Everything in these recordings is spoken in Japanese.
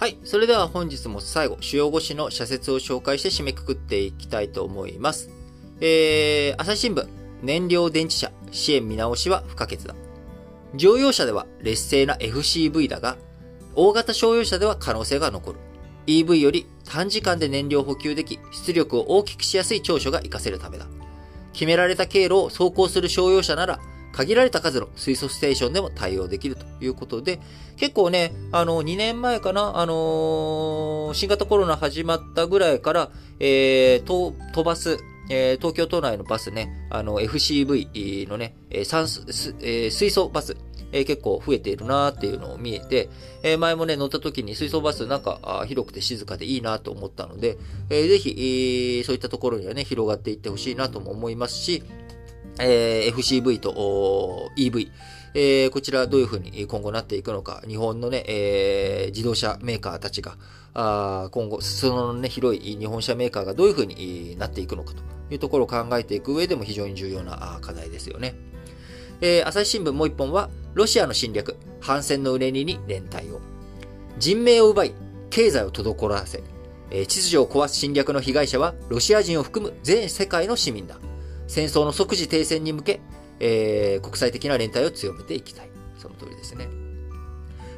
はい。それでは本日も最後、主要語詞の社説を紹介して締めくくっていきたいと思います。えー、朝日新聞、燃料電池車支援見直しは不可欠だ。乗用車では劣勢な FCV だが、大型商用車では可能性が残る。EV より短時間で燃料補給でき、出力を大きくしやすい長所が活かせるためだ。決められた経路を走行する商用車なら、限られた数の水素ステーションでも対応できるということで、結構ね、あの、2年前かな、あのー、新型コロナ始まったぐらいから、えー、と、飛ばす、えー、東京都内のバスね、あの、FCV のね、え、酸素、え、水素バス、えー、結構増えているなーっていうのを見えて、えー、前もね、乗った時に水素バスなんか広くて静かでいいなと思ったので、えー、ぜひ、そういったところにはね、広がっていってほしいなとも思いますし、えー、FCV と EV、えー、こちらどういうふうに今後なっていくのか、日本のね、えー、自動車メーカーたちが、あ今後、そのね、広い日本車メーカーがどういうふうになっていくのかというところを考えていく上でも非常に重要な課題ですよね。えー、朝日新聞もう一本は、ロシアの侵略、反戦の憂にに連帯を。人命を奪い、経済を滞らせ、えー、秩序を壊す侵略の被害者は、ロシア人を含む全世界の市民だ。戦争の即時停戦に向け、えー、国際的な連帯を強めていきたい。その通りですね。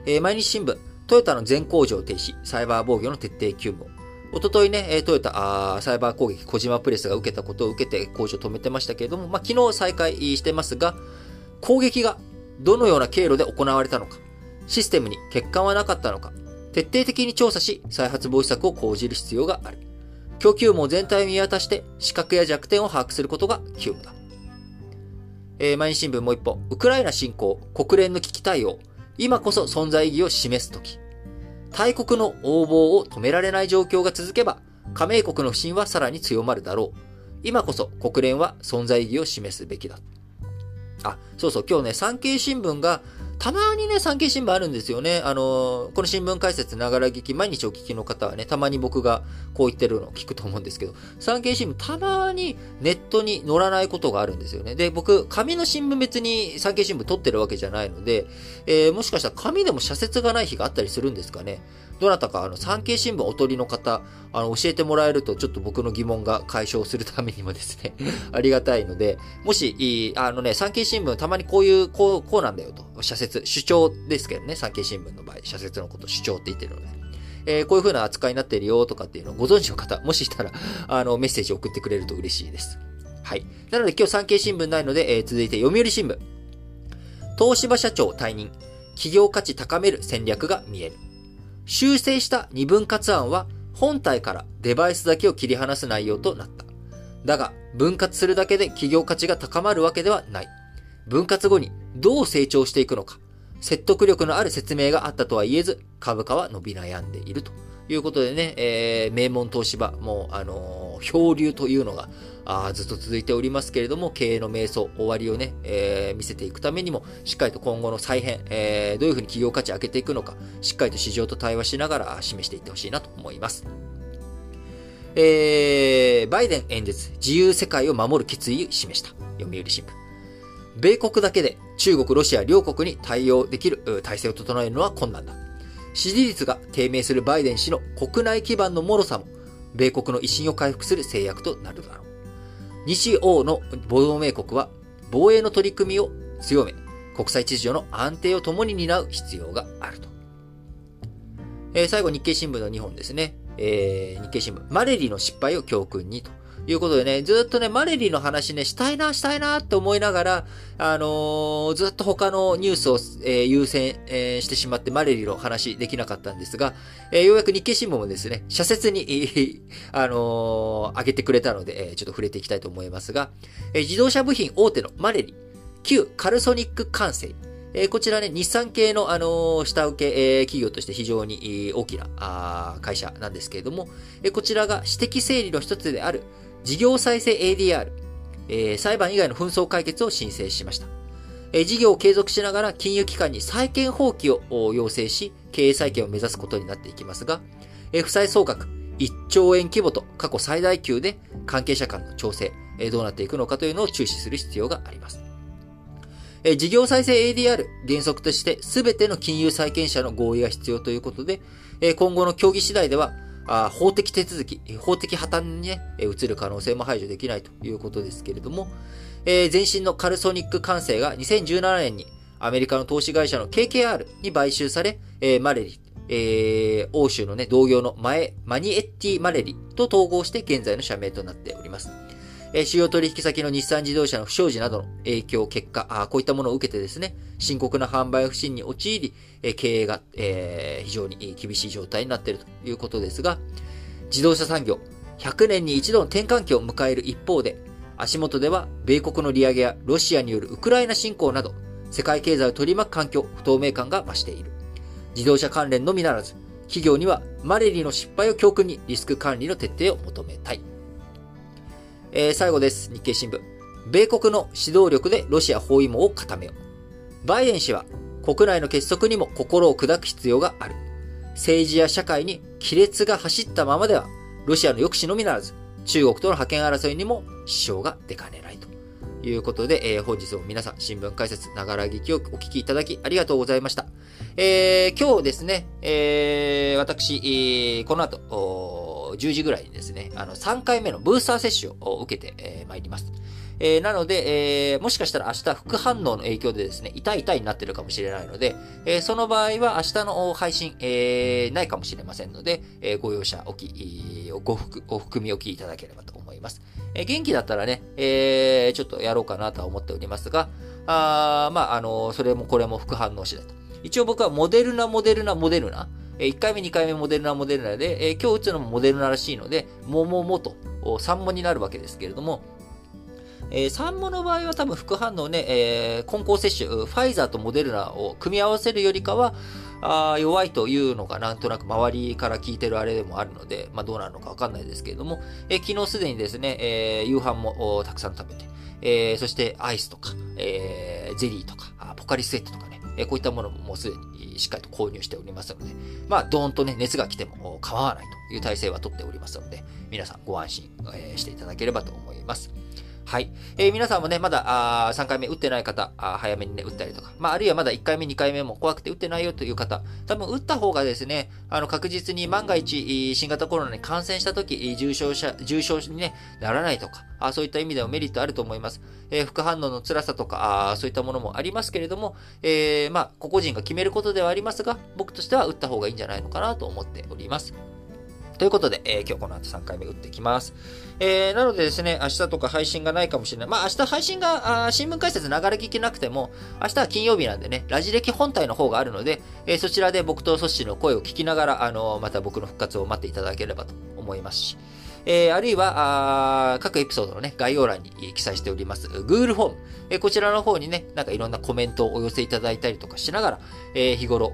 えー、毎日新聞、トヨタの全工場停止、サイバー防御の徹底急務。おとといね、トヨタ、サイバー攻撃、小島プレスが受けたことを受けて工場を止めてましたけれども、まあ、昨日再開してますが、攻撃がどのような経路で行われたのか、システムに欠陥はなかったのか、徹底的に調査し、再発防止策を講じる必要がある。供給網全体を見渡して、資格や弱点を把握することが急務だ。えー、毎日新聞もう一本、ウクライナ侵攻、国連の危機対応、今こそ存在意義を示すとき。大国の横暴を止められない状況が続けば、加盟国の不信はさらに強まるだろう。今こそ国連は存在意義を示すべきだ。あ、そうそう、今日ね、産経新聞がたまにね、産経新聞あるんですよね。あの、この新聞解説ながら聞き、毎日お聞きの方はね、たまに僕がこう言ってるのを聞くと思うんですけど、産経新聞たまにネットに載らないことがあるんですよね。で、僕、紙の新聞別に産経新聞撮ってるわけじゃないので、えー、もしかしたら紙でも社説がない日があったりするんですかね。どなたか、あの、産経新聞お取りの方、あの、教えてもらえると、ちょっと僕の疑問が解消するためにもですね ありがたいので、もし、あのね、産経新聞たまにこういう、こう、こうなんだよと、社説、主張ですけどね、産経新聞の場合、社説のこと主張って言ってるので。えー、こういう風な扱いになってるよとかっていうのをご存知の方、もししたら、あの、メッセージ送ってくれると嬉しいです。はい。なので今日産経新聞ないので、えー、続いて読売新聞。東芝社長退任。企業価値高める戦略が見える。修正した二分割案は本体からデバイスだけを切り離す内容となった。だが、分割するだけで企業価値が高まるわけではない。分割後にどう成長していくのか、説得力のある説明があったとは言えず、株価は伸び悩んでいるということでね、えー、名門東芝、もう、あのー、漂流というのが、あずっと続いておりますけれども、経営の瞑想、終わりをね、えー、見せていくためにも、しっかりと今後の再編、えー、どういうふうに企業価値を上げていくのか、しっかりと市場と対話しながら示していってほしいなと思います。えー、バイデン演説、自由世界を守る決意を示した。読売新聞。米国だけで中国、ロシア両国に対応できる体制を整えるのは困難だ。支持率が低迷するバイデン氏の国内基盤の脆さも、米国の威信を回復する制約となるだろう。西欧の同盟国は防衛の取り組みを強め、国際秩序の安定を共に担う必要があると。えー、最後、日経新聞の2本ですね。えー、日経新聞。マレリの失敗を教訓にと。いうことでね、ずっとね、マレリーの話ね、したいな、したいなって思いながら、あのー、ずっと他のニュースを、えー、優先、えー、してしまってマレリーの話できなかったんですが、えようやく日経新聞もですね、社説に、あの上げてくれたので、えちょっと触れていきたいと思いますが、え自動車部品大手のマレリー、旧カルソニック完成、えー、こちらね、日産系の、あのー、下請け、えー、企業として非常に、大きなあ会社なんですけれども、えー、こちらが私的整理の一つである事業再生 ADR、えー、裁判以外の紛争解決を申請しました。えー、事業を継続しながら金融機関に債権放棄を要請し、経営再建を目指すことになっていきますが、えー、負債総額1兆円規模と過去最大級で関係者間の調整、えー、どうなっていくのかというのを注視する必要があります。え事業再生 ADR 原則として全ての金融債権者の合意が必要ということで、え今後の協議次第では、あ法的手続き、法的破綻にね、移る可能性も排除できないということですけれども、えー、前身のカルソニック管制が2017年にアメリカの投資会社の KKR に買収され、えー、マレリ、えー、欧州のね、同業のマエ、マニエッティ・マレリと統合して現在の社名となっております。え主要取引先の日産自動車の不祥事などの影響、結果、あこういったものを受けてですね、深刻な販売不振に陥り、え経営が、えー、非常に厳しい状態になっているということですが、自動車産業、100年に一度の転換期を迎える一方で、足元では米国の利上げやロシアによるウクライナ侵攻など、世界経済を取り巻く環境、不透明感が増している。自動車関連のみならず、企業にはマレリの失敗を教訓にリスク管理の徹底を求めたい。えー、最後です。日経新聞。米国の指導力でロシア包囲網を固めよう。バイデン氏は国内の結束にも心を砕く必要がある。政治や社会に亀裂が走ったままでは、ロシアの抑止のみならず、中国との覇権争いにも支障が出かねないということで、えー、本日も皆さん新聞解説、ながら劇をお聞きいただきありがとうございました。えー、今日ですね、えー、私、この後、10時ぐらいにですね、あの、3回目のブースター接種を受けて、えー、参ります。えー、なので、えー、もしかしたら明日副反応の影響でですね、痛い痛いになってるかもしれないので、えー、その場合は明日の配信、えー、ないかもしれませんので、えー、ご容赦おき、ご含ご含みおきいただければと思います。えー、元気だったらね、えー、ちょっとやろうかなとは思っておりますが、あまあ、あの、それもこれも副反応次第と。一応僕はモデルナ、モデルナ、モデルナ、1回目、2回目モデルナ、モデルナで、今日打つのもモデルナらしいので、もももと、3もになるわけですけれども、えー、3もの場合は多分副反応ね、えー、混交接種、ファイザーとモデルナを組み合わせるよりかは、あ弱いというのがなんとなく周りから聞いてるあれでもあるので、まあどうなるのかわかんないですけれども、えー、昨日すでにですね、えー、夕飯もたくさん食べて、えー、そしてアイスとか、えー、ゼリーとか、ポカリスエットとかね、え、こういったものももうすでにしっかりと購入しておりますので、まあ、どーんとね、熱が来ても構わないという体制はとっておりますので、皆さんご安心、え、していただければと思います。はい。えー、皆さんもね、まだ、あ3回目打ってない方、あ早めにね、打ったりとか、まあ、あるいはまだ1回目、2回目も怖くて打ってないよという方、多分打った方がですね、あの、確実に万が一、新型コロナに感染した時、重症者、重症に、ね、ならないとか、あそういった意味でもメリットあると思います。えー、副反応の辛さとか、あそういったものもありますけれども、えー、まあ、個々人が決めることではありますが、僕としては打った方がいいんじゃないのかなと思っております。ということで、えー、今日この後3回目打っていきます。えー、なのでですね、明日とか配信がないかもしれない。まあ明日配信が、あ新聞解説流れ聞けなくても、明日は金曜日なんでね、ラジ歴本体の方があるので、えー、そちらで僕とソッシーの声を聞きながら、あのまた僕の復活を待っていただければと思いますし、えー、あるいは、あ各エピソードのね、概要欄に記載しております Google フォーム、えー、こちらの方にね、なんかいろんなコメントをお寄せいただいたりとかしながら、えー、日頃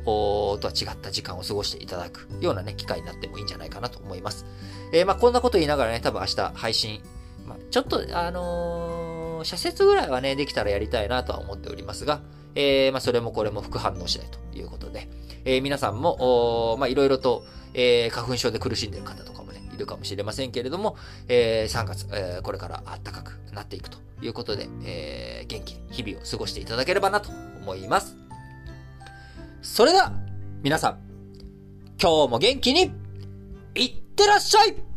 とは違った時間を過ごしていただくようなね、機会になってもいいんじゃないかなと思います。えー、まあこんなこと言いながらね、多分明日配信、まあ、ちょっと、あのー、社説ぐらいはね、できたらやりたいなとは思っておりますが、えー、まあそれもこれも副反応次第ということで、えー、皆さんも、まあいろいろと、えー、花粉症で苦しんでる方とか、るかもしれませんけれども、えー、3月、えー、これから暖かくなっていくということで、えー、元気に日々を過ごしていただければなと思います。それでは、皆さん、今日も元気に、いってらっしゃい